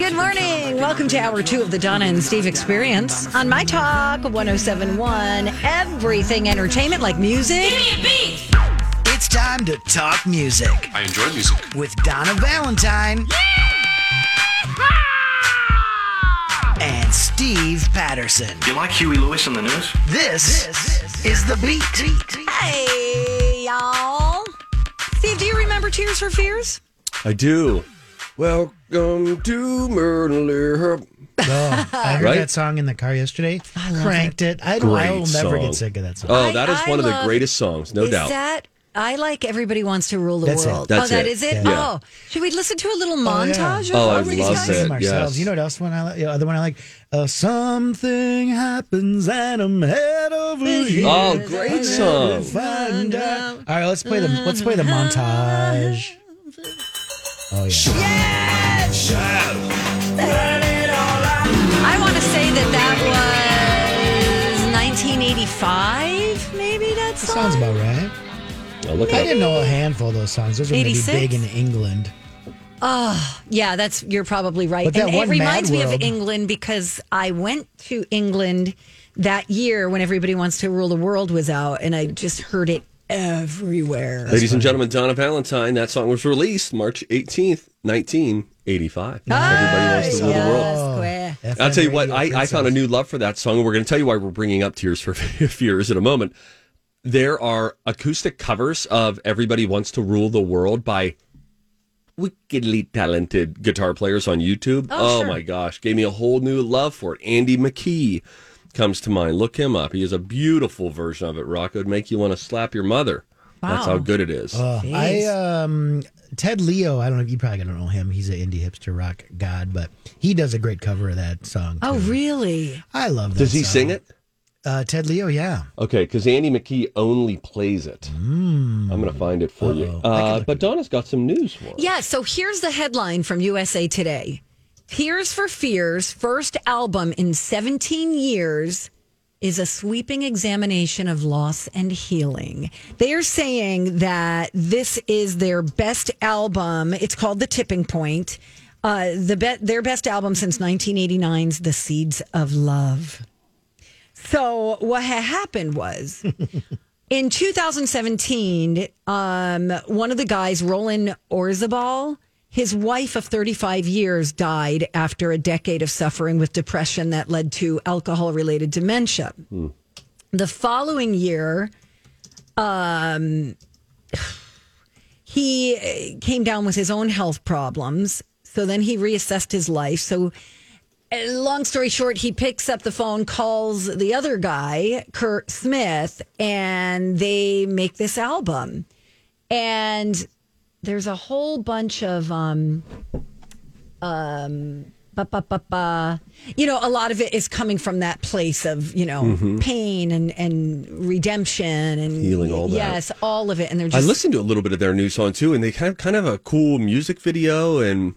Good morning. Welcome to hour two of the Donna and Steve experience on My Talk 1071. Everything entertainment like music. It's time to talk music I enjoy music. with Donna Valentine and Steve Patterson. You like Huey Lewis on the news? This, is the beat. Hey, y'all. Steve, do you remember Tears for Fears? I do. Welcome to Myrtle. Oh, I heard Right? that song in the car yesterday. love Cranked it. I, don't, I Great will never song. get sick of that song. Oh, I- that is I one of the love- greatest songs, no doubt. is doubt. that I like Everybody Wants to Rule the That's it. World. That's oh, that it. is it? Yeah. Oh, should we listen to a little Oh, yeah. montage Oh, I of all these love guys? it. Sing ourselves. yes. You know what else one I like? The other one I like? Uh, something happens and I'm head over heels. Oh, great song. Find out. All right, let's play the let's play the montage. Oh yeah. I want to say that that was 1985, maybe that That sounds about right. Oh, look I didn't know a handful of those songs. Those are going to be big in England. Ah, yeah, that's you're probably right. But and it reminds Mad me of England because I went to England that year when Everybody Wants to Rule the World was out, and I just heard it everywhere. Ladies and gentlemen, Donna Valentine. That song was released March 18th, 1985. Everybody wants to rule the world. Yes, square. I'll tell you what, I, I found a new love for that song, and we're going to tell you why we're bringing up Tears for Fears in a moment. There are acoustic covers of Everybody Wants to Rule the World by wickedly talented guitar players on YouTube. Oh, oh sure. my gosh, gave me a whole new love for it. Andy McKee comes to mind. Look him up. He has a beautiful version of it, Rock. It would make you want to slap your mother. That's how good it is. Uh, I um Ted Leo, I don't know if you probably don't know him. He's an indie hipster rock god, but he does a great cover of that song. Oh, really? I love that. Does he song. sing it? Uh, Ted Leo, yeah. Okay, because Andy McKee only plays it. I'm going to find it for you. Uh-oh. I can Uh, but Donna's got some news for us. Yeah. So here's the headline from USA Today: Tears for Fears' first album in 17 years is a sweeping examination of loss and healing. They are saying that this is their best album. It's called The Tipping Point. Uh, the be- their best album since 1989's The Seeds of Love. So what had happened was in 2017, um, one of the guys, Roland Orzabal, his wife of 35 years died after a decade of suffering with depression that led to alcohol related dementia. The following year, um, he uh, came down with his own health problems. So then he reassessed his life. So uh, long story short, he picks up the phone, calls the other guy, Curt Smith, and they make this album. And there's a whole bunch of um um ba, ba, ba, ba. you know a lot of it is coming from that place of you know pain and and redemption and Healing, all that. yes all of it and they're just I listened to a little bit of their new song too, and they have kind of a cool music video, and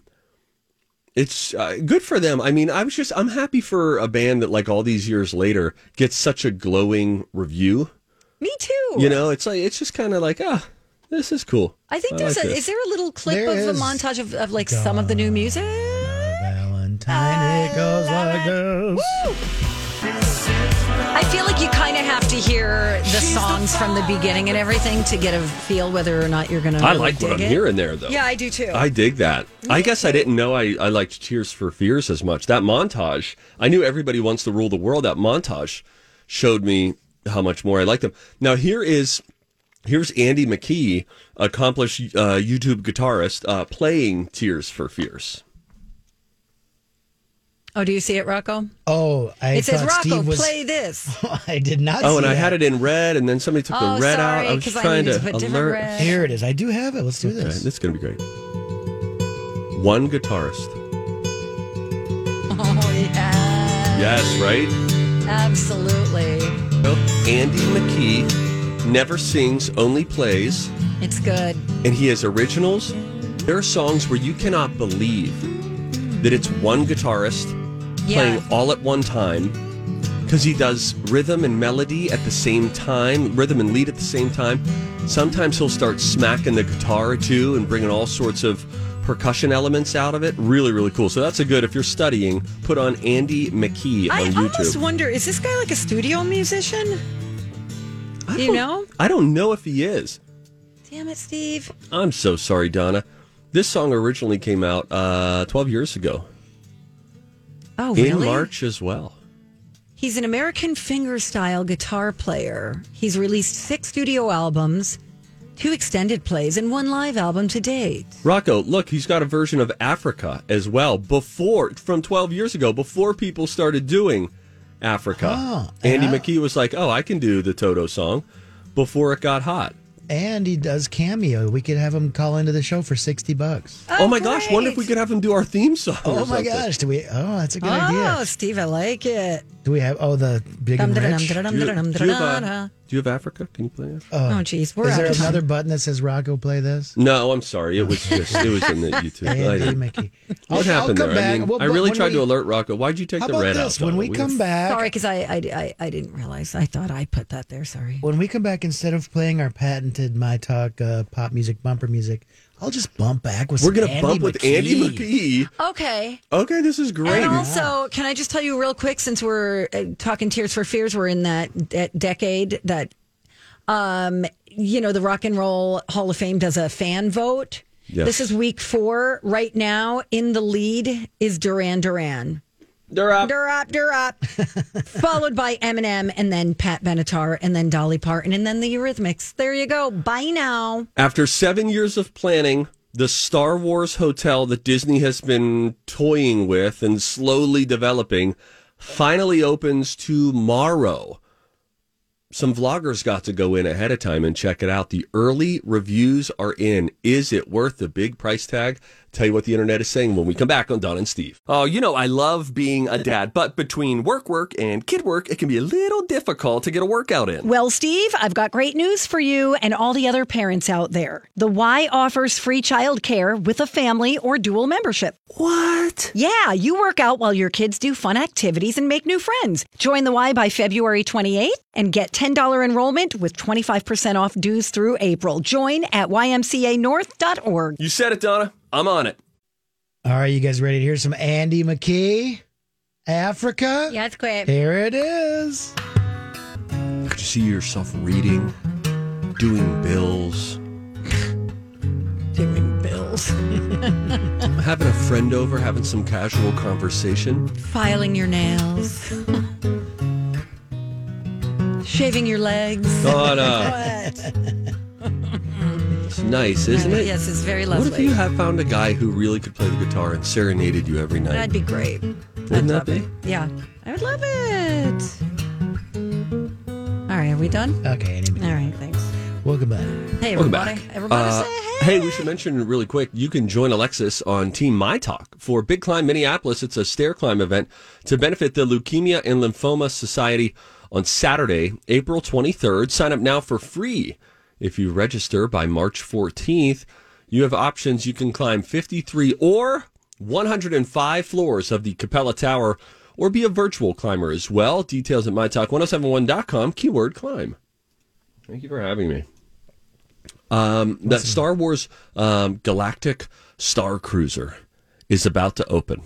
it's uh, good for them. I mean, I was just I'm happy for a band that like all these years later gets such a glowing review. me too You know, it's like it's just kind of like ah, this is cool. I think there's like a this. is there a little clip There of a is. montage of, of like some of the new music Valentine, it ah, goes like this. I feel like you kind of have to hear the songs from the beginning and everything to get a feel whether or not you're gonna I really like what dig I'm it. hearing there though. yeah I do too I dig that. I guess I didn't know I, I liked Tears for Fears as much. That montage, I knew everybody wants to rule the world. That montage showed me how much more I like them. Now here is here's Andy McKee, accomplished uh, YouTube guitarist, uh, playing Tears for Fears. oh do you see it Rocco Oh, I it says Rocco Steve was. play this I did not. Oh, see and I had it in red, and then somebody took oh the red sorry out. I was because I trying to to put alert. red Here it is. I do have it. Let's do Okay, this. this is going to be great. One guitarist. Oh yeah. Yes, right? Absolutely. Andy McKee never sings, only plays, It's good. and he has originals. There are songs where you cannot believe that it's one guitarist Yeah. playing all at one time because he does rhythm and melody at the same time, rhythm and lead at the same time. Sometimes he'll start smacking the guitar too and bringing all sorts of percussion elements out of it. Really, really cool. So that's a good, if you're studying, put on Andy McKee on YouTube. I almost wonder is this guy like a studio musician? I Do you know? I don't know if he is. Damn it, Steve. I'm so sorry, Donna. This song originally came out uh, 12 years ago Oh, in? March as well. He's an American fingerstyle guitar player. He's released six studio albums, two extended plays, and one live album to date. Rocco, look, he's got a version of Africa as well. Before, from 12 years ago, before people started doing Africa, Oh, Andy yeah. McKee was like, "Oh, I can do the Toto song." Before it got hot. And he does cameo. We could have him call into the show for 60 bucks. Oh, oh my gosh! Wonder if we could have him do our theme song. Oh my something. gosh, do we? Oh, that's a good Oh, idea. Oh, Steve, I like it. Do we have? Oh, the big and rich. Do you, do, you have, uh, do you have Africa? Can you play it? Oh, geez, we're Is there out another button that says Rocco play this? No, I'm sorry. It was just it was in the YouTube. I Andy didn't- McKee. What I'll- I'll happened come there? back. I mean, Well, I really when tried to alert Rocco. Why'd you take How the red this? out? When Donna? we come back, Sorry, because I, I, I, I didn't realize. I thought I put that there. Sorry. when we come back, instead of playing our patented My Talk uh, pop music bumper music, I'll just bump back with. we're gonna Andy bump with McKee. Andy McKee. Okay. Okay, this is great. And also, can I just tell you real quick, since we're uh, talking Tears for Fears, we're in that, that decade that, um, you know, the Rock and Roll Hall of Fame does a fan vote. Yes. This is week four. Right now, in the lead is Duran Duran. They're up. Durap, Durap. Followed by Eminem and then Pat Benatar and then Dolly Parton and then the Eurythmics. There you go. Bye now. After seven years of planning, the Star Wars hotel that Disney has been toying with and slowly developing finally opens tomorrow. Some vloggers got to go in ahead of time and check it out. The early reviews are in. Is it worth the big price tag? Tell you what the internet is saying when we come back on Don and Steve. Oh, you know, I love being a dad, but between work work and kid work, it can be a little difficult to get a workout in. Well, Steve, I've got great news for you and all the other parents out there. The Y offers free childcare with a family or dual membership. What? Yeah, you work out while your kids do fun activities and make new friends. Join the Y by February 28th and get $10 enrollment with 25% off dues through April. Join at ymcanorth.org. You said it, Donna. I'm on it. All right, you guys ready to hear some Andy McKee? Africa? Yeah, it's quick. Here it is. Could you see yourself reading, doing bills, Doing bills. having a friend over, having some casual conversation? Filing your nails. Shaving your legs. Donna, it's nice, isn't it? Yes, it's very lovely. What if you have found a guy who really could play the guitar and serenaded you every night? That'd be great. Wouldn't that be? Yeah, I would love it. All right, are we done? Okay, Andy All right, thanks. Welcome back. Hey, Welcome everybody. back. Everybody Uh, say hey, we should mention really quick. You can join Alexis on Team My Talk for Big Climb Minneapolis. It's a stair climb event to benefit the Leukemia and Lymphoma Society on Saturday, April 23rd. Sign up now for free. If you register by March 14th, you have options. You can climb 53 or 105 floors of the Capella Tower or be a virtual climber as well. Details at mytalk1071.com, keyword climb. Thank you for having me. Um, that Star Wars um, Galactic Star Cruiser is about to open.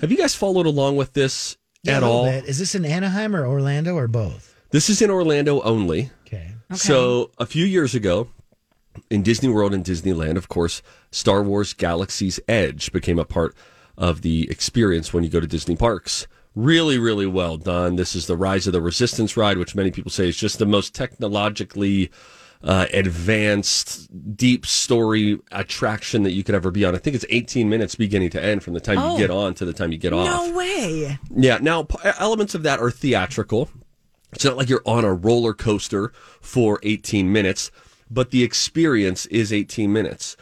Have you guys followed along with this Yeah, at all? bit. Is this in Anaheim or Orlando or both? This is in Orlando only. Okay. So a few years ago, in Disney World and Disneyland, of course, Star Wars Galaxy's Edge became a part of the experience when you go to Disney parks. Really, really well done. This is the Rise of the Resistance ride, which many people say is just the most technologically uh, advanced, deep story attraction that you could ever be on. I think it's 18 minutes beginning to end from the time Oh. you get on to the time you get off. No way. Yeah. Now, p- elements of that are theatrical. It's not like you're on a roller coaster for 18 minutes, but the experience is 18 minutes,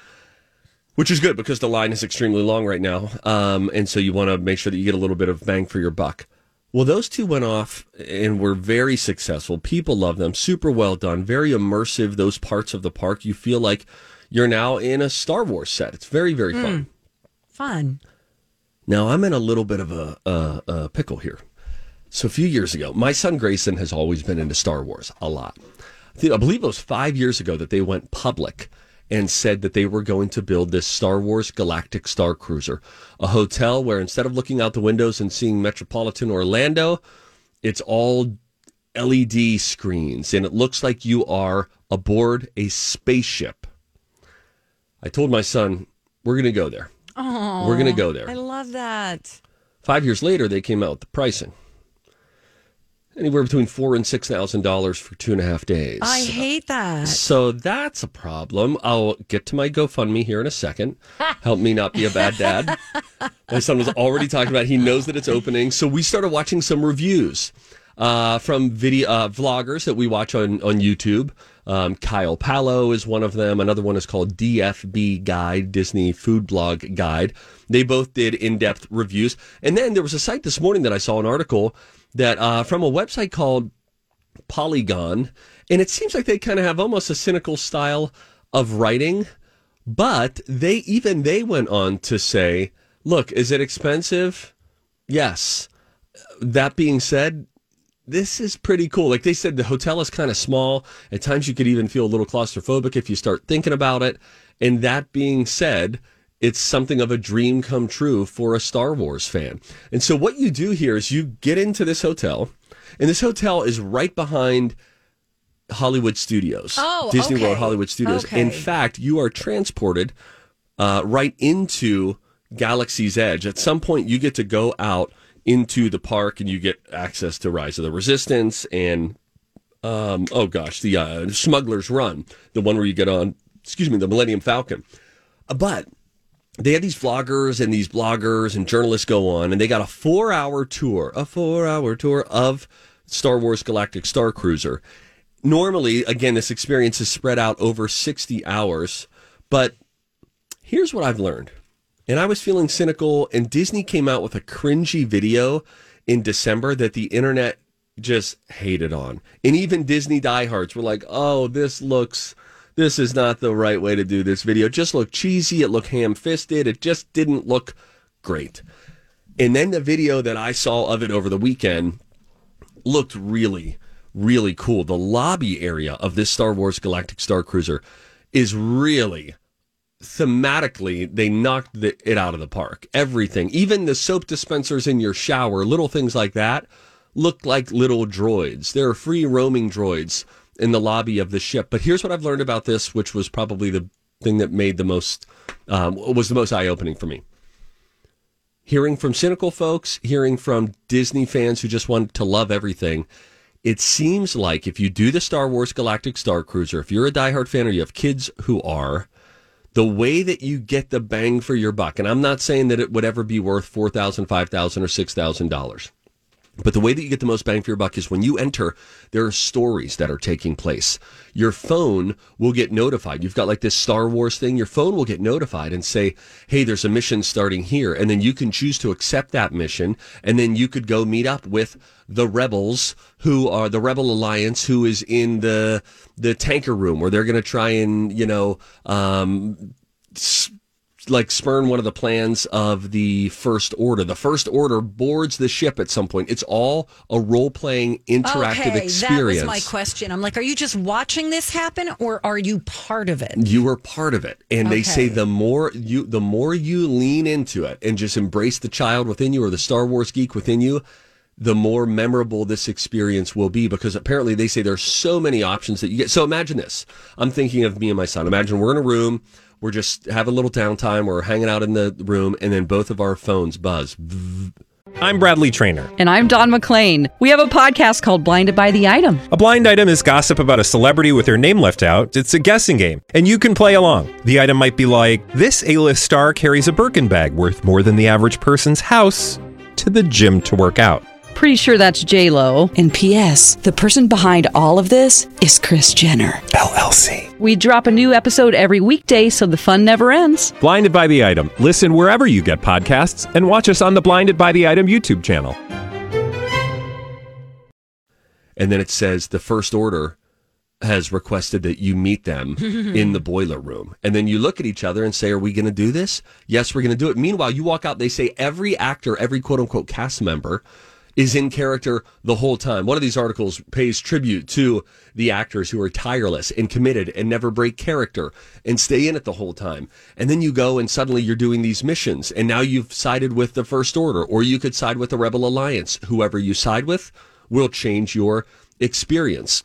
which is good because the line is extremely long right now. Um, and so you want to make sure that you get a little bit of bang for your buck. Well, those two went off and were very successful. People love them. Super well done. Very immersive. Those parts of the park, you feel like you're now in a Star Wars set. It's very, very fun. Fun. Now, I'm in a little bit of a, a, a pickle here. So, a few years ago, my son Grayson has always been into Star Wars a lot. I, believe it was five years ago that they went public and said that they were going to build this Star Wars Galactic Star Cruiser, a hotel where instead of looking out the windows and seeing Metropolitan Orlando, it's all LED screens and it looks like you are aboard a spaceship. I told my son, we're going to go there. Oh, We're going to go there. I love that. Five years later, they came out with the pricing. Anywhere between four and six thousand dollars for two and a half days. I hate that. so that's a problem. I'll get to my GoFundMe here in a second. Help me not be a bad dad. my son was already talking about. He knows that it's opening, so we started watching some reviews uh, from video uh, vloggers that we watch on on YouTube. Um, Kyle Palo is one of them. Another one is called DFB Guide, Disney Food Blog Guide. They both did in depth reviews. And then there was a site this morning that I saw an article that uh, from a website called Polygon. And it seems like they kind of have almost a cynical style of writing. But they even they went on to say, look, is it expensive? Yes. That being said, this is pretty cool. Like they said, the hotel is kind of small. At times, you could even feel a little claustrophobic if you start thinking about it. And that being said, it's something of a dream come true for a Star Wars fan. And so, what you do here is you get into this hotel, and this hotel is right behind Hollywood Studios, Oh, Disney okay. World Hollywood Studios. In fact, you are transported uh, right into Galaxy's Edge. At some point, you get to go out into the park and you get access to Rise of the Resistance and um, oh gosh, the uh, Smuggler's Run, the one where you get on, excuse me, the Millennium Falcon. Uh, But they have these vloggers and these bloggers and journalists go on, and they got a four hour tour, a four hour tour of Star Wars Galactic Star Cruiser. Normally, again, this experience is spread out over 60 hours, but here's what I've learned. And I was feeling cynical, and Disney came out with a cringy video in December that the internet just hated on. And even Disney diehards were like, oh, this looks, this is not the right way to do this video. It just looked cheesy. It looked ham fisted. It just didn't look great. And then the video that I saw of it over the weekend looked really, really cool. The lobby area of this Star Wars Galactic Star Cruiser is really thematically they knocked the, it out of the park. Everything, even the soap dispensers in your shower, little things like that, look like little droids. There are free roaming droids in the lobby of the ship. But here's what I've learned about this, which was probably the thing that made the most um, was the most eye opening for me. Hearing from cynical folks, hearing from Disney fans who just want to love everything. It seems like if you do the Star Wars Galactic Star Cruiser, if you're a diehard fan or you have kids who are, the way that you get the bang for your buck, and I'm not saying that it would ever be worth four thousand, five thousand, or six thousand dollars. But the way that you get the most bang for your buck is when you enter, there are stories that are taking place. Your phone will get notified. You've got like this Star Wars thing. Your phone will get notified and say, Hey, there's a mission starting here. And then you can choose to accept that mission. And then you could go meet up with the rebels who are the rebel alliance who is in the, the tanker room where they're going to try and, you know, um, s- like spurn one of the plans of the first order. The first order boards the ship at some point. It's all a role playing interactive okay, experience. that was my question. I'm like, are you just watching this happen, or are you part of it? you are part of it and they say the more you the more you lean into it and just embrace the child within you or the star wars geek within you the more memorable this experience will be because apparently they say there's so many options that you get so imagine this i'm thinking of me and my son imagine we're in a room we're just having a little downtime we're hanging out in the room and then both of our phones buzz I'm Bradley Trainer. And I'm Don McClain. We have a podcast called Blinded by the Item. A blind item is gossip about a celebrity with their name left out. It's a guessing game, and you can play along. The item might be like this: A-list star carries a Birkin bag worth more than the average person's house to the gym to work out. Pretty sure that's J Lo. And P.S. The person behind all of this is Kris Jenner LLC. We drop a new episode every weekday, so the fun never ends. Blinded by the item. Listen wherever you get podcasts, and watch us on the Blinded by the Item YouTube channel. and then it says the First Order has requested that you meet them in the boiler room. And then you look at each other and say, Are we going to do this? Yes, we're going to do it. Meanwhile, you walk out, they say every actor, every quote unquote cast member is in character the whole time. One of these articles pays tribute to the actors who are tireless and committed and never break character and stay in it the whole time. And then you go and suddenly you're doing these missions and now you've sided with the First Order or you could side with the Rebel Alliance. Whoever you side with will change your experience.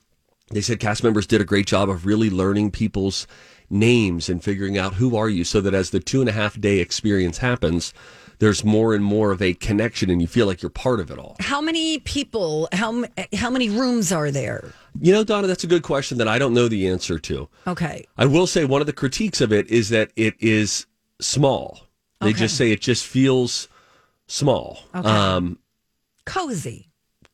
They said cast members did a great job of really learning people's names and figuring out who are you so that as the two and a half day experience happens, there's more and more of a connection and you feel like you're part of it all. How many people? How how many rooms are there? You know, Donna, that's a good question that I don't know the answer to. Okay. I will say one of the critiques of it is that it is small. They Okay. just say it just feels small, Okay. um, Cozy.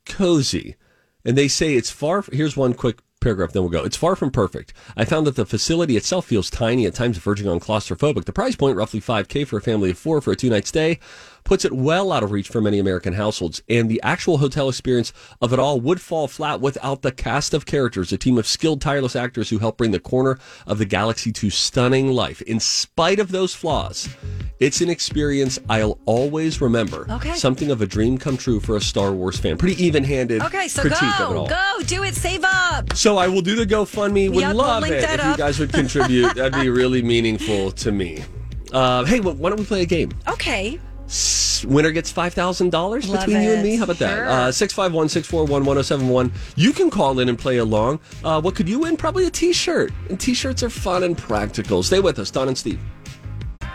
cozy. And they say it's far. Here's one quick paragraph, then we'll go. It's far from perfect. I found that the facility itself feels tiny, at times verging on claustrophobic. The price point, roughly 5K for a family of four for a two night stay, puts it well out of reach for many American households. And the actual hotel experience of it all would fall flat without the cast of characters, a team of skilled, tireless actors who help bring the corner of the galaxy to stunning life. In spite of those flaws, it's an experience I'll always remember. Okay. Something of a dream come true for a Star Wars fan. Pretty even handed Okay, so critique of it go, all. go, do it, save up. So I will do the GoFundMe. Would Yep, we'll love link it that if you guys would contribute. That'd be really meaningful to me. Uh, hey, wh- why don't we play a game? Okay. S- Winner gets five thousand dollars Love between you and me. How about Sure. that? Uh, Six five one six four one one zero seven one. You can call in and play along. Uh, what could you win? Probably a T-shirt. And T-shirts are fun and practical. Stay with us, Don and Steve.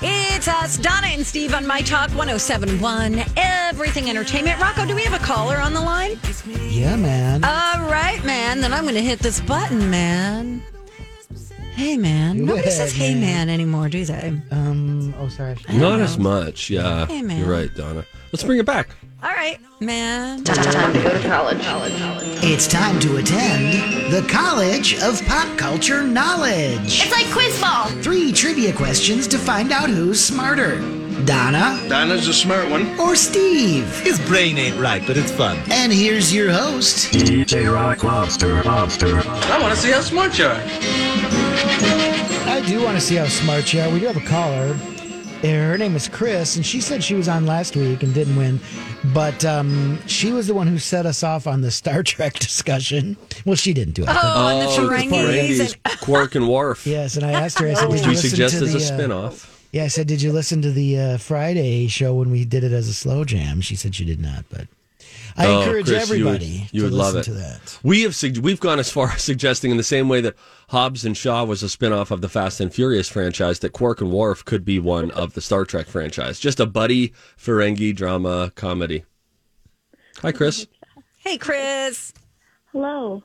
It's us, Donna and Steve on My Talk 1071, Everything Entertainment. Rocco, do we have a caller on the line? Yeah, man. All right, man. Then I'm going to hit this button, man. Hey, man. Nobody it, says hey, man. man anymore, do they? Um. Oh, sorry. Not as much. Yeah, Hey, man. you're right, Donna. Let's bring it back. All right, man. Time to go to college. It's time to attend the College of Pop Culture Knowledge. It's like quiz ball. Three trivia questions to find out who's smarter Donna Dinah's a smart one. or Steve. His brain ain't right, but it's fun. And here's your host, DJ Rock Lobster Lobster. I want to see how smart you are. I do want to see how smart you are. We do have a caller. Uh, Her name is Chris, and she said she was on last week and didn't win. But um, she was the one who set us off on the Star Trek discussion. Well, she didn't do it. but- Oh, and the Oh, Ferengis. Ferengis, and- Quark and Worf. yes, and I asked her, I said, did you we listen suggest to as a the, uh. Yeah, I said, did you listen to the uh, Friday show when we did it as a slow jam? She said she did not, but I Oh, encourage Chris, you would- everybody you to would love listen it. to that. We have sug- we've gone as far as suggesting in the same way that Hobbs and Shaw was a spin-off of the Fast and Furious franchise that Quark and Worf could be one of the Star Trek franchise. Just a buddy Ferengi drama comedy. Hi Chris. Hey, Chris. Hello.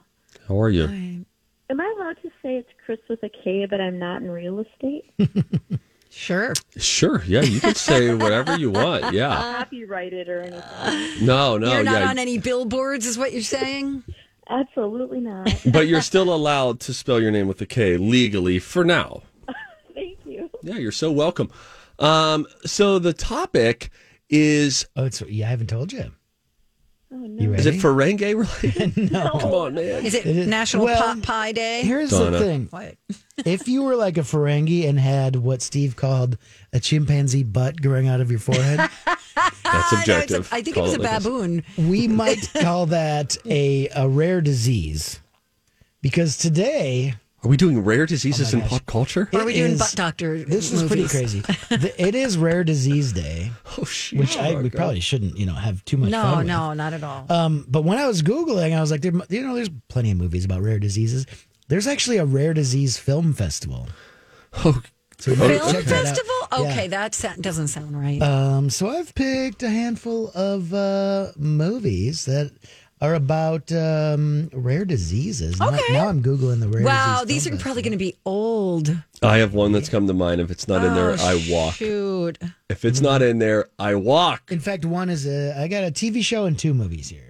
How are you? Am I allowed to say it's Chris with a K, but I'm not in real estate? Sure. Sure. Yeah, you can say whatever you want. Yeah. Copyrighted or anything? No, no, You're not yeah. on any billboards, is what you're saying? Absolutely not. but you're still allowed to spell your name with a K legally for now. Thank you. Yeah, you're so welcome. Um, so the topic is Oh, it's yeah. I haven't told you. Oh, no. Is it Ferengi related? no. Come on, man. Is it, It is- National well, Pot Pie Day? Here's Donna. the thing: if you were like a Ferengi and had what Steve called a chimpanzee butt growing out of your forehead, That's Ah, no, it's a- objective. I think it was a like this. baboon. we might call that a a rare disease. Because today, Are we doing rare diseases Oh in pop culture? Or are we it doing is- butt doctor? this is pretty crazy. The- it is Rare Disease Day, Oh shit! which I we probably shouldn't you know have too much. No, fun with. no, not at all. Um, but when I was googling, I was like, there, you know, there's plenty of movies about rare diseases. There's actually a rare disease film festival. Oh, So Film check that out. festival? Yeah. Okay, that sa- doesn't sound right. Um, so I've picked a handful of uh, movies that are about um, rare diseases. Now- Okay. Now, I'm googling the rare. wow, disease these are probably going to be old. I have one that's come to mind. If it's not in there, Oh, I walk. Shoot. If it's not in there, I walk. In fact, one is a. I got a TV show and two movies here.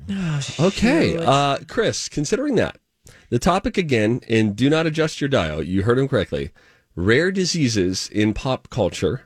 Okay, uh, Chris. Considering that the topic again, and do not adjust your dial. You heard him correctly. Rare diseases in pop culture.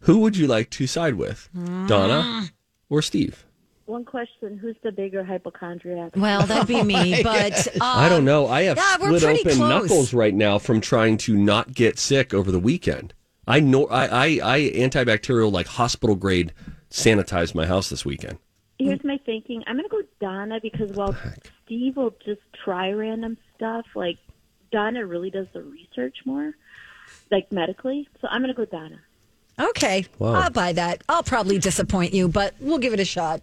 Who would you like to side with, Donna or Steve? One question: Who's the bigger hypochondriac? Well, that'd be me, but uh, I don't know. I have yeah, split open close. knuckles right now from trying to not get sick over the weekend. I know I, I, I antibacterial like hospital grade sanitized my house this weekend. Here's my thinking. I'm gonna go Donna because while Steve will just try random stuff, like Donna really does the research more, like medically. So I'm gonna go Donna. Okay, Wow. I'll buy that. I'll probably disappoint you, but we'll give it a shot.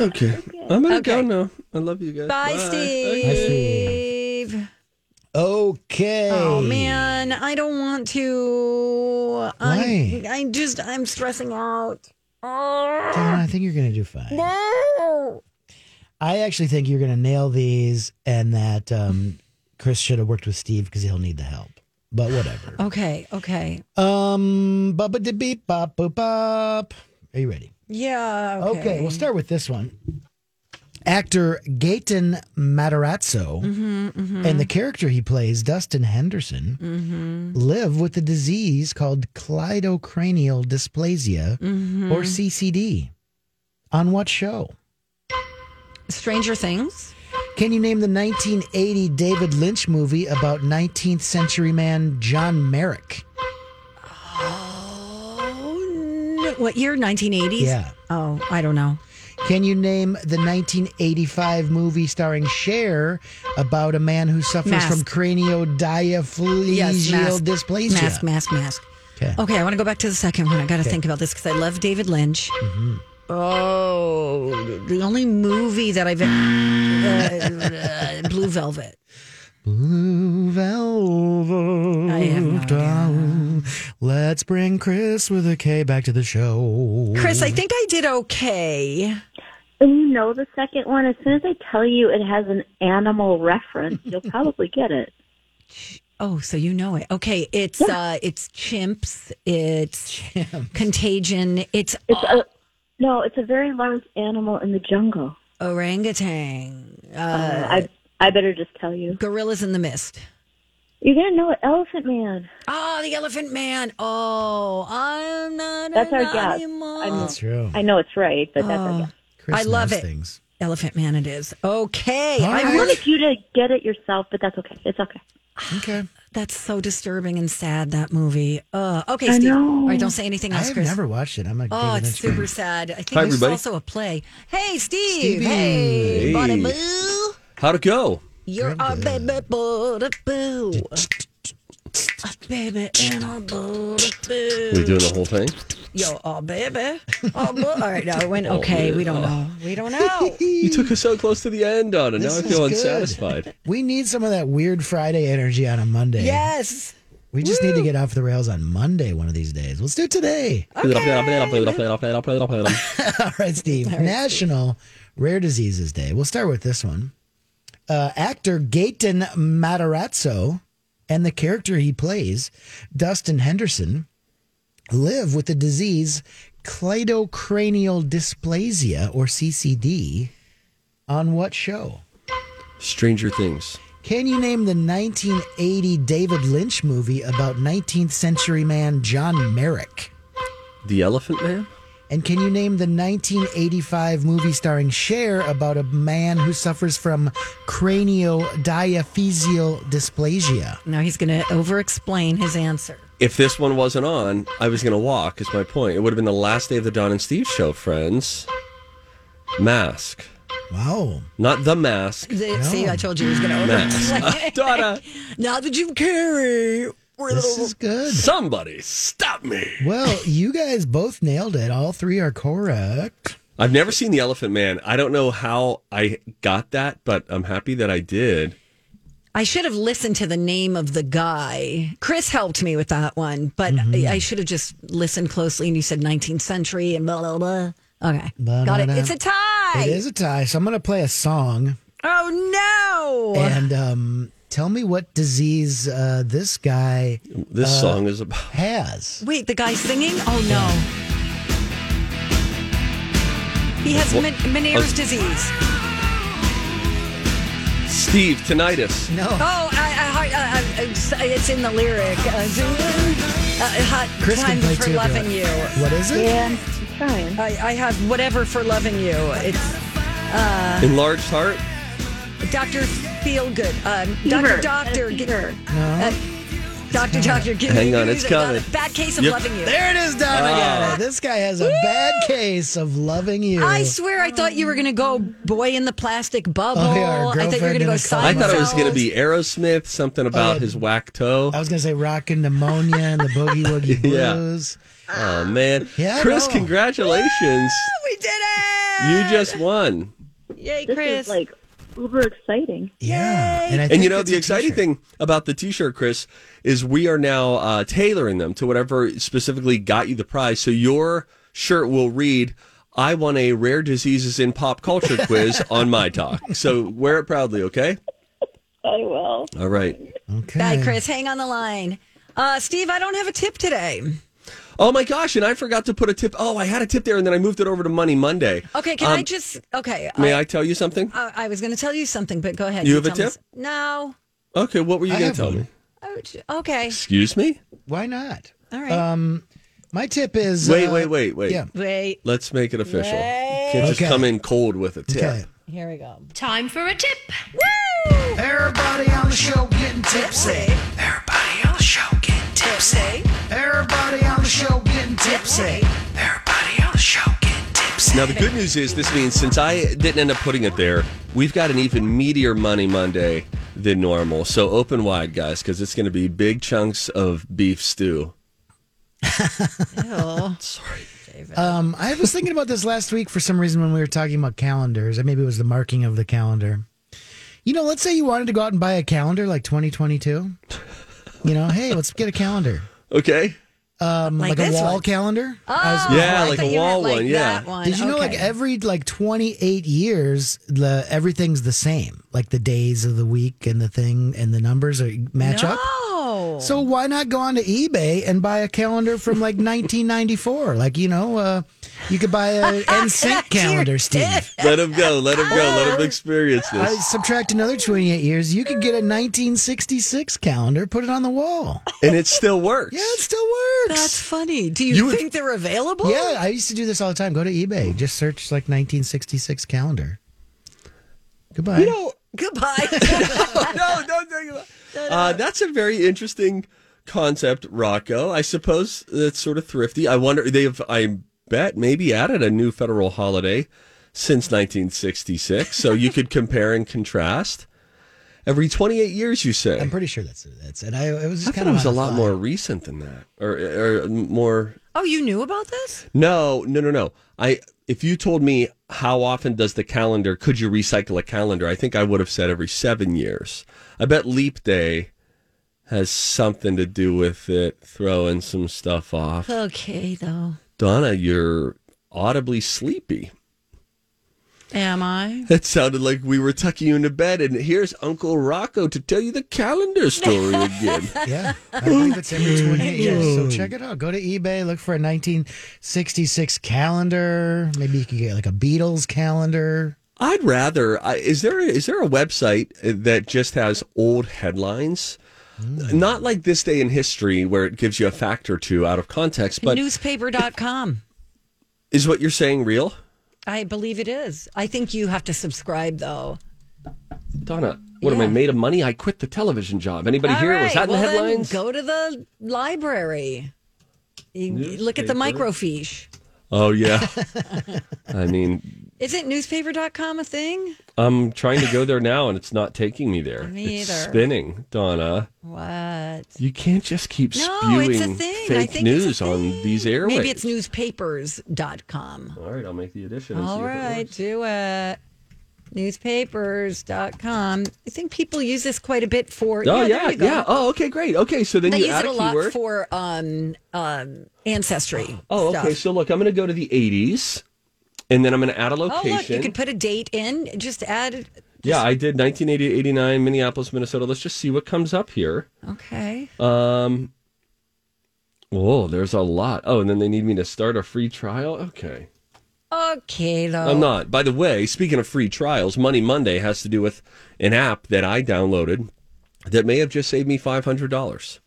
Okay. I'm gonna go now. I love you guys. Bye, Steve. Okay. Oh man, I don't want to. I, Why? I just I'm stressing out. Donna, I think you're going to do fine. No. I actually think you're going to nail these and that um, Chris should have worked with Steve because he'll need the help. But whatever. Okay. Okay. Um, bubba de beep bop boop bop. Are you ready? Yeah. Okay. Okay. we'll start with this one. Actor Gaten Matarazzo Mm-hmm, and the character he plays, Dustin Henderson, Mm-hmm. live with a disease called cleidocranial dysplasia Mm-hmm. or CCD. On what show? Stranger Things. Can you name the 1980 David Lynch movie about 19th century man John Merrick? No. what year? 1980s. Yeah. Oh, I don't know. Can you name the 1985 movie starring Cher about a man who suffers Mask. from craniodiaphyseal Yes, mask. dysplasia? Mask. Mask. Mask. Okay. Okay, I want to go back to the second one. I got to think about this because I love David Lynch. Mm-hmm. Oh, the only movie that I've uh, Blue Velvet. Blue velvet. I have no idea. Let's bring Chris with a K back to the show. Chris, I think I did okay. And you know the second one. As soon as I tell you it has an animal reference, you'll probably get it. Oh, so you know it. Okay, it's uh it's chimps, it's contagion, it's It's a no. It's a very large animal in the jungle. orangutan, uh, I I better just tell you. gorillas in the mist. You're gonna know it. Elephant Man. Oh, the elephant man. Oh, I'm not That's an our guess. animal. I mean, That's true. I know it's right, but that's our guess. Chris I love it. Things. Elephant man it is. Okay. All I I right. wanted you to get it yourself, but that's okay. It's okay. Okay. That's so disturbing and sad, that movie. Uh, okay, I Steve. know. All right, don't say anything else, I've Chris. never watched it. I'm a Oh, it's super sad. I think Hi, there's everybody. also a play. Hey, Steve. Stevie. Hey, Hey. buddy boo. How'd it go? You're a baby boo. A baby and a boo. We doing the whole thing? Yo, oh, baby. Oh, boy. All right, no, it went Oh, okay. We don't know. We don't know. You took us so close to the end on it. Now This I is feel good. unsatisfied. We need some of that weird Friday energy on a Monday. yes. We just need to get off the rails on Monday one of these days. Let's do it today. All right, Steve. National Rare Diseases Day. We'll start with this one. Uh, actor Gaten Matarazzo and the character he plays, Dustin Henderson, live with the disease cleidocranial dysplasia, or CCD, on what show? Stranger Things. Can you name the 1980 David Lynch movie about 19th century man John Merrick? The Elephant Man? And can you name the 1985 movie starring Cher about a man who suffers from craniodiaphyseal dysplasia? Now he's going to over explain his answer. If this one wasn't on, I was going to walk, is my point. It would have been the last day of the Don and Steve show, friends. Mask. Wow. Not the mask. The- See, I told you he was going to over Mask. explain. Donna, now that you carry. This is good. somebody stop me. Well, you guys both nailed it. All three are correct. I've never seen The Elephant Man. I don't know how I got that, but I'm happy that I did. I should have listened to the name of the guy. Chris helped me with that one, but Mm-hmm. I, I should have just listened closely. And you said 19th century and blah, blah, blah. Okay. Blah, Got it. blah, It's a tie. It is a tie. So I'm going to play a song Oh, no. and um, tell me what disease uh, this guy This Uh, song is about. has. Wait, the guy singing? Oh, no. He has Well, Meniere's uh, disease. Steve, tinnitus. No. Oh, I, I, I, I, it's, it's in the lyric. Uh, uh, hot Chris time for too. loving you. What is it? Yeah, trying. I, I have whatever for loving you. It's uh, Enlarged heart. Dr. Feelgood. Um, Dr. Doctor. That's gi- fever. uh, Dr. Doctor, give Hang me on, give it's me the- coming. Bad case of Yep. loving you. There it is, Donna. got Ah. it. This guy has a bad case of loving you. I swear, I thought you were going to go boy in the plastic bubble. Oh, yeah, I thought you were girlfriend going to in go a Seinfeld. coma. I thought it was going to be Aerosmith, something about yeah. his whack toe. I was going to say rockin' pneumonia and the boogie woogie Yeah. blues. Oh man, Yeah, I Chris, know. congratulations! We did it! You just won. Yay, This Chris. is like uber exciting. Yeah. And, I And you know the exciting t-shirt. thing about the T-shirt, Chris, is we are now uh, tailoring them to whatever specifically got you the prize. So your shirt will read, "I won a rare diseases in pop culture quiz on my talk." So wear it proudly, okay? I will. All right. Okay. Bye, Chris. Hang on the line. Uh, Steve, I don't have a tip today. Oh my gosh! And I forgot to put a tip. Oh, I had a tip there, and then I moved it over to Money Monday. Okay, can I Um, just. Okay. May I tell you something? I, I was going to tell you something, but go ahead. You have a tell me tip? No. Okay, what were you going to tell one. me? Oh, Okay. Excuse me? Why not? All right. Um, my tip is Wait, uh, wait, wait, wait. Yeah. Wait. Let's make it official. Wait. Can't just Okay. come in cold with a tip. Okay. Here we go. Time for a tip. Woo! Everybody on the show getting tipsy. Everybody tipsy. Everybody on the show getting tipsy. Everybody on the show getting tipsy. Now the good news is this means since I didn't end up putting it there, we've got an even meatier Money Monday than normal. So open wide, guys, because it's going to be big chunks of beef stew. Sorry. Um, I was thinking about this last week for some reason when we were talking about calendars, maybe it was the marking of the calendar. You know, let's say you wanted to go out and buy a calendar like 2022. You know, hey, let's get a calendar. Okay. Um, Like like, a wall one? calendar. Oh, I was- Yeah, like a wall like one, yeah. one. Did you know like every like 28 years, the everything's the same. Like the days of the week and the thing and the numbers are match up. No. So why not go on to eBay and buy a calendar from like 1994? Like you know, uh, you could buy a NSYNC calendar, Steve. Let him go. Let him go. Let him experience I this. subtract another 28 years. You could get a 1966 calendar, put it on the wall. And it still works. Yeah, it still works. That's funny. Do you, You would- think they're available? yeah, I used to do this all the time. Go to eBay, just search like 1966 calendar. Goodbye. You know, Goodbye. no, don't think about uh, That's a very interesting concept, Rocco. I suppose that's sort of thrifty. I wonder, they've, I bet, maybe added a new federal holiday since 1966. So you could compare and contrast. Every 28 years, you say? I'm pretty sure that's that's it. I it was I just thought kind it was a lot fly. more recent than that, or, or more. Oh, you knew about this? No, no, no, no. I if you told me how often does the calendar could you recycle a calendar, I think I would have said every seven years. I bet leap day has something to do with it, throwing some stuff off. Okay, though. Donna, you're audibly sleepy. Am I? It sounded like we were tucking you into bed, and here's Uncle Rocco to tell you the calendar story again. Yeah, I believe it's every 28 years. So check it out. Go to eBay, look for a 1966 calendar. Maybe you can get like a Beatles calendar. I'd rather. I is there is there a website that just has old headlines? Hmm. Not like this day in history where it gives you a fact or two out of context, but Newspaper.com. is what you're saying real? I believe it is. I think you have to subscribe, though. Donna, what am I made of money? I quit the television job. Anybody All here? right, Was that in the headlines? go to the library. You look at the microfiche. Oh yeah. I mean, Isn't newspaper.com a thing? I'm trying to go there now and it's not taking me there. Me it's either. spinning, Donna. What? You can't just keep No, spewing it's a thing. I fake think it's a news on these airways. Maybe it's newspapers.com. All right, I'll make the addition. All right, do it. Newspapers.com. I think people use this quite a bit for. Oh there yeah, yeah. Oh, okay, great. Okay, so then They you use add it a a lot keyword. for um, um, ancestry. oh, stuff. okay. So look, I'm going to go to the 80s, and then I'm going to add a location. Oh, look, you could put a date in. Just add. yeah, I did 1980 89, Minneapolis, Minnesota. Let's just see what comes up here. Okay. Um. Oh, there's a lot. Oh, and then they need me to start a free trial. Okay. Okay, though. I'm not. By the way, speaking of free trials, Money Monday has to do with an app that I downloaded that may have just saved me five hundred dollars.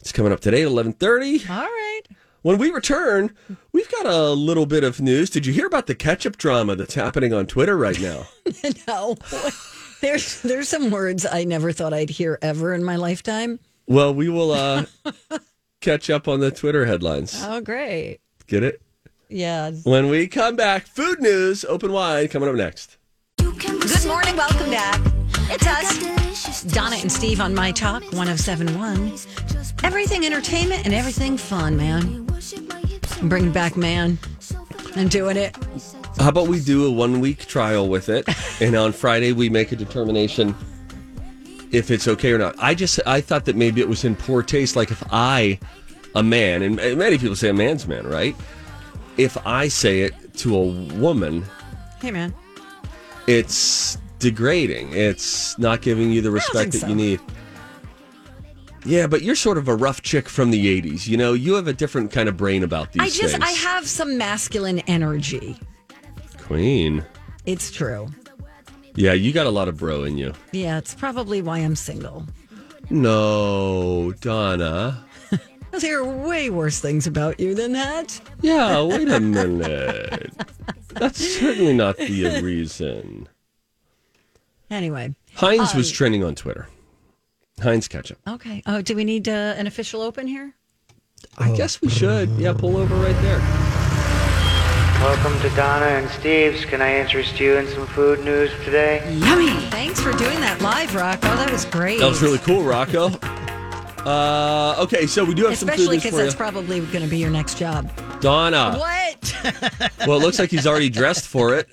It's coming up today at eleven thirty. All right. When we return, we've got a little bit of news. Did you hear about the ketchup drama that's happening on Twitter right now? no. There's there's some words I never thought I'd hear ever in my lifetime. Well, we will uh, catch up on the Twitter headlines. Oh, great. Get it? Yeah. When we come back, food news open wide coming up next. Good morning. Welcome back. It's us. Donna and Steve on My Talk 1071. Everything entertainment and everything fun, man. I'm bringing back man. I'm doing it. How about we do a one week trial with it, and on Friday we make a determination if it's okay or not. I just I thought that maybe it was in poor taste. Like if I, a man, and many people say a man's man, right? If I say it to a woman, Hey, man. it's degrading. It's not giving you the respect that so. you need. Yeah, but you're sort of a rough chick from the 80s. You know, you have a different kind of brain about these I just, things. I have some masculine energy. Queen. It's true. Yeah, you got a lot of bro in you. Yeah, it's probably why I'm single. No, Donna. There are way worse things about you than that. Yeah, wait a minute. That's certainly not the reason. Anyway. Heinz was Um, trending on Twitter. Heinz ketchup. Okay. Oh, do we need uh, an official open here? I guess we should. Yeah, pull over right there. Welcome to Donna and Steve's. Can I interest you in some food news today? Yummy. Thanks for doing that live, Rocco. That was great. That was really cool, Rocco. Uh, okay, so we do have Especially some food news because that's probably going to be your next job. Donna. What? Well, it looks like he's already dressed for it.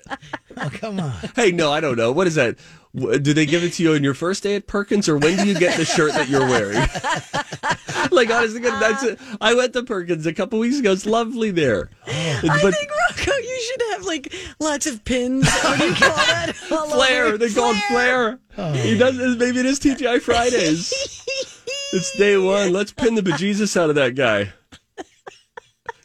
Oh, come on. Hey, no, I don't know. What is that? Do they give it to you on your first day at Perkins, or when do you get the shirt that you're wearing? like honestly, that's it. I went to Perkins a couple weeks ago. It's lovely there. I But think Rocco, you should have like lots of pins. What do you call that? Flair, they call it Flair. Oh. He does. Maybe it is TGI Fridays. it's day one. Let's pin the bejesus out of that guy.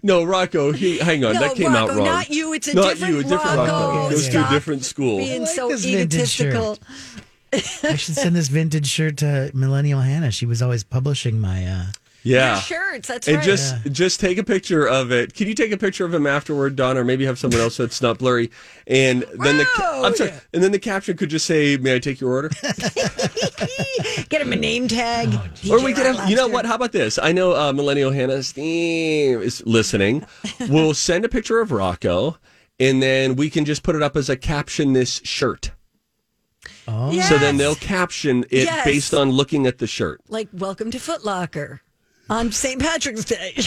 No, Rocco. He, hang on, No, that came out wrong. not you. It's a not different you. A different Rocco. Rocco. Goes to a different school. Being like so this vintage shirt. egotistical. I should send this vintage shirt to Millennial Hannah. She was always publishing my. uh Yeah. Your shirts. That's and right. just just take a picture of it. Can you take a picture of him afterward, Don, or maybe have someone else that's not blurry? And then the I'm sorry, and then the caption could just say, "May I take your order?" Get him a name tag. or we could have, you know what? How about this? I know uh, Millennial Hannah Steve is listening. we'll send a picture of Rocco, and then we can just put it up as a caption this shirt. Oh. So then they'll caption it Yes. based on looking at the shirt. Like, welcome to Foot Locker on St. Patrick's Day.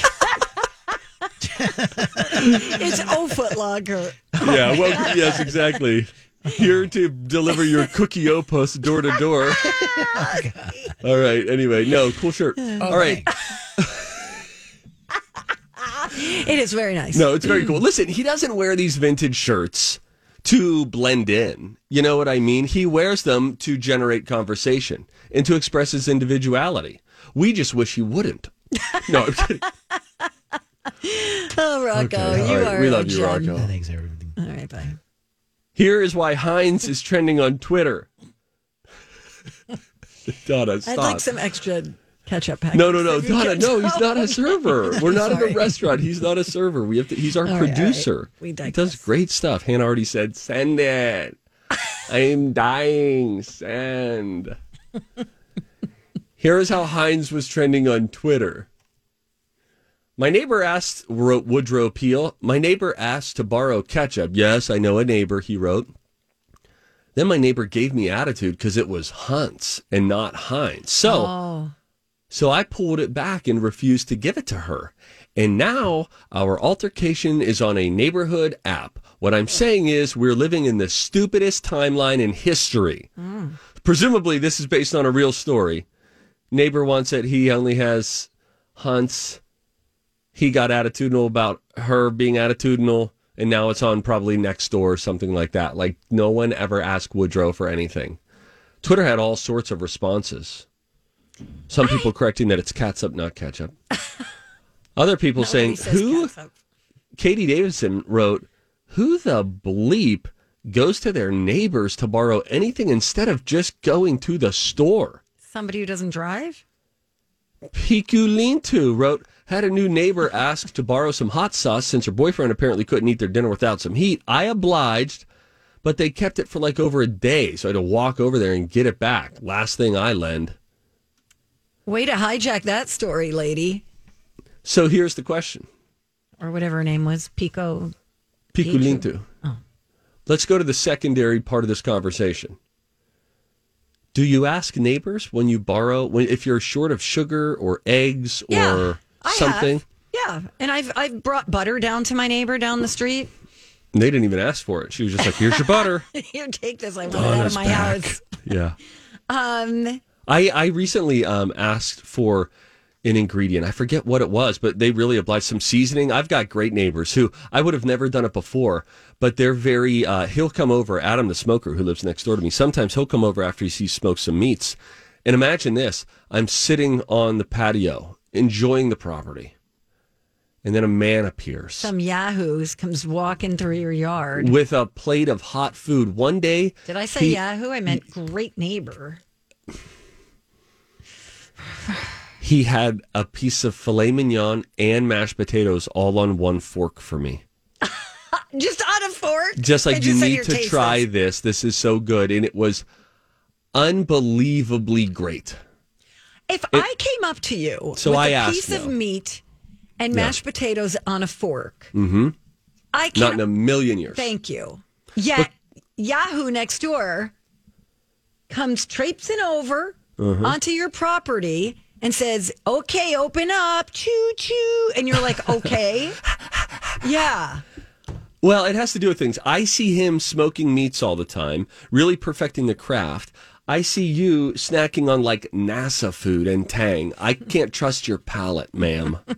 it's O Foot Locker. Yeah, oh well, yes, exactly. Here to deliver your cookie opus door to door. All right. Anyway, no, cool shirt. All right. It is very nice. No, it's very cool. Listen, he doesn't wear these vintage shirts to blend in. You know what I mean? He wears them to generate conversation and to express his individuality. We just wish he wouldn't. No, I'm kidding. Oh, Rocco, Okay, you all right, are we a love you, gem. Rocco. Thanks, everything. All right, bye. Here is why Heinz is trending on Twitter. Donna, stop. I'd like some extra ketchup packets. No, no, no, Donna, no, he's not a server. We're not in Sorry. a restaurant. He's not a server. We have to. He's our All right, all right. producer. We he digress. does great stuff. Hannah already said, "Send it." I'm dying. Send. Here is how Heinz was trending on Twitter. My neighbor asked, wrote Woodrow Peel. My neighbor asked to borrow ketchup. Yes, I know a neighbor. He wrote. Then my neighbor gave me attitude because it was Hunt's and not Heinz. So. Oh. So I pulled it back and refused to give it to her. And now our altercation is on a neighborhood app. What I'm saying is we're living in the stupidest timeline in history. Mm. Presumably this is based on a real story. Neighbor wants it. He only has Hunt's. He got attitudinal about her being attitudinal. And now it's on probably next door or something like that. Like no one ever asked Woodrow for anything. Twitter had all sorts of responses. Some people correcting that it's catsup, not ketchup. Other people saying, Nobody says "Who?" catsup. Katie Davidson wrote, "Who the bleep goes to their neighbors to borrow anything instead of just going to the store?" Somebody who doesn't drive? Pikulintu wrote, Had a new neighbor ask to borrow some hot sauce since her boyfriend apparently couldn't eat their dinner without some heat. I obliged, but they kept it for like over a day, so I had to walk over there and get it back. Last thing I lend. Way to hijack that story, lady. So here's the question. Or whatever her name was. Pico. Piculinto. Oh. Let's go to the secondary part of this conversation. Do you ask neighbors when you borrow when if you're short of sugar or eggs Yeah, or I something? have. Yeah. And I've I've brought butter down to my neighbor down the street. And they didn't even ask for it. She was just like, "Here's your butter." Here, take this. I want it out of my house. yeah. Um I I recently um asked for an ingredient. I forget what it was, but they really obliged some seasoning. I've got great neighbors who I would have never done it before, but they're very uh he'll come over, Adam the smoker who lives next door to me. Sometimes he'll come over after he sees smoked some meats. And imagine this, I'm sitting on the patio enjoying the property. And then a man appears some yahoos comes walking through your yard. with a plate of hot food. One day Did I say he- yahoo? I meant great neighbor. he had a piece of filet mignon and mashed potatoes all on one fork for me. Just Just like It you need to try this. This is so good. And it was unbelievably great. If I came up to you So with I a asked piece of now. meat and Yeah. mashed potatoes on a fork, Mm-hmm. I Not can't. in a million years. Thank you. Yet Yahoo next door comes traipsing over Uh-huh. onto your property and says, "Okay, open up, choo choo," and you're like, "Okay, yeah." Well, it has to do with things. I see him smoking meats all the time, really perfecting the craft. I see you snacking on like NASA food and Tang. I can't trust your palate, ma'am.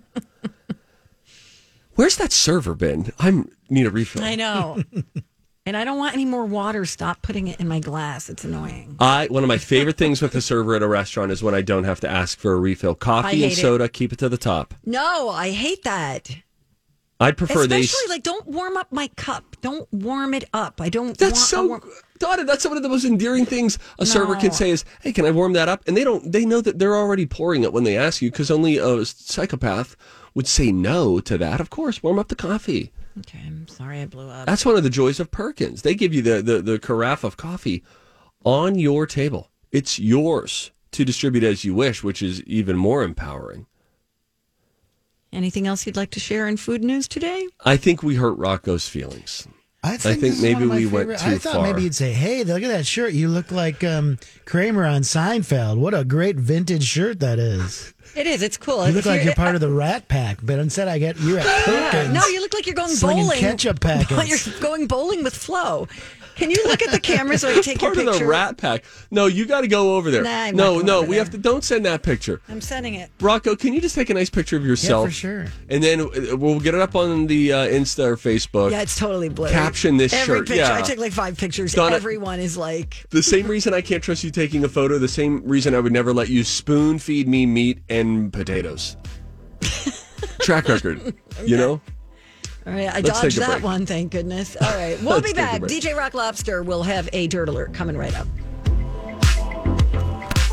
Where's that server been? I need a refill. I know. and I don't want any more water. Stop putting it in my glass. It's annoying. I one of my favorite things with a server at a restaurant is when I don't have to ask for a refill. I Coffee and hate it. soda, keep it to the top. No, I hate that. I'd prefer Especially they. like, don't warm up my cup. Don't warm it up. I don't. That's want, so, warm- Donna. That's one of the most endearing things a server can say is, "Hey, can I warm that up?" And they don't. They know that they're already pouring it when they ask you because only a psychopath would say no to that. Of course, warm up the coffee. Okay, I'm sorry I blew up. That's one of the joys of Perkins. They give you the the, the carafe of coffee on your table. It's yours to distribute as you wish, which is even more empowering. Anything else you'd like to share in food news today? I think we hurt Rocco's feelings. I think, think maybe one of my we went favorite- too I thought far. maybe you'd say, "Hey, look at that shirt. You look like um, Kramer on Seinfeld. What a great vintage shirt that is. It is. It's cool. You If look like you're- you're part of the Rat Pack, but instead I get you're at Yeah. Perkins. No, you look like you're going bowling. ketchup packets. While you're going bowling with Flo. Can you look at the camera so I can take Part your of picture? the Rat Pack. No, you got to go over there. Nah, I'm no, not going no, over we there. have to. Don't send that picture. I'm sending it. Rocco, can you just take a nice picture of yourself? Yeah, for sure. And then uh, we'll get it up on the uh, Insta or Facebook. Yeah, it's totally blurry. Caption this Every shirt. Picture, Yeah. I took like five pictures. Donna- Everyone is like, The same reason I can't trust you taking a photo, the same reason I would never let you spoon feed me meat and potatoes. Track record, you know? All right, I Let's dodged that break. one, thank goodness. All right, we'll be back. DJ Rock Lobster will have a dirt alert coming right up.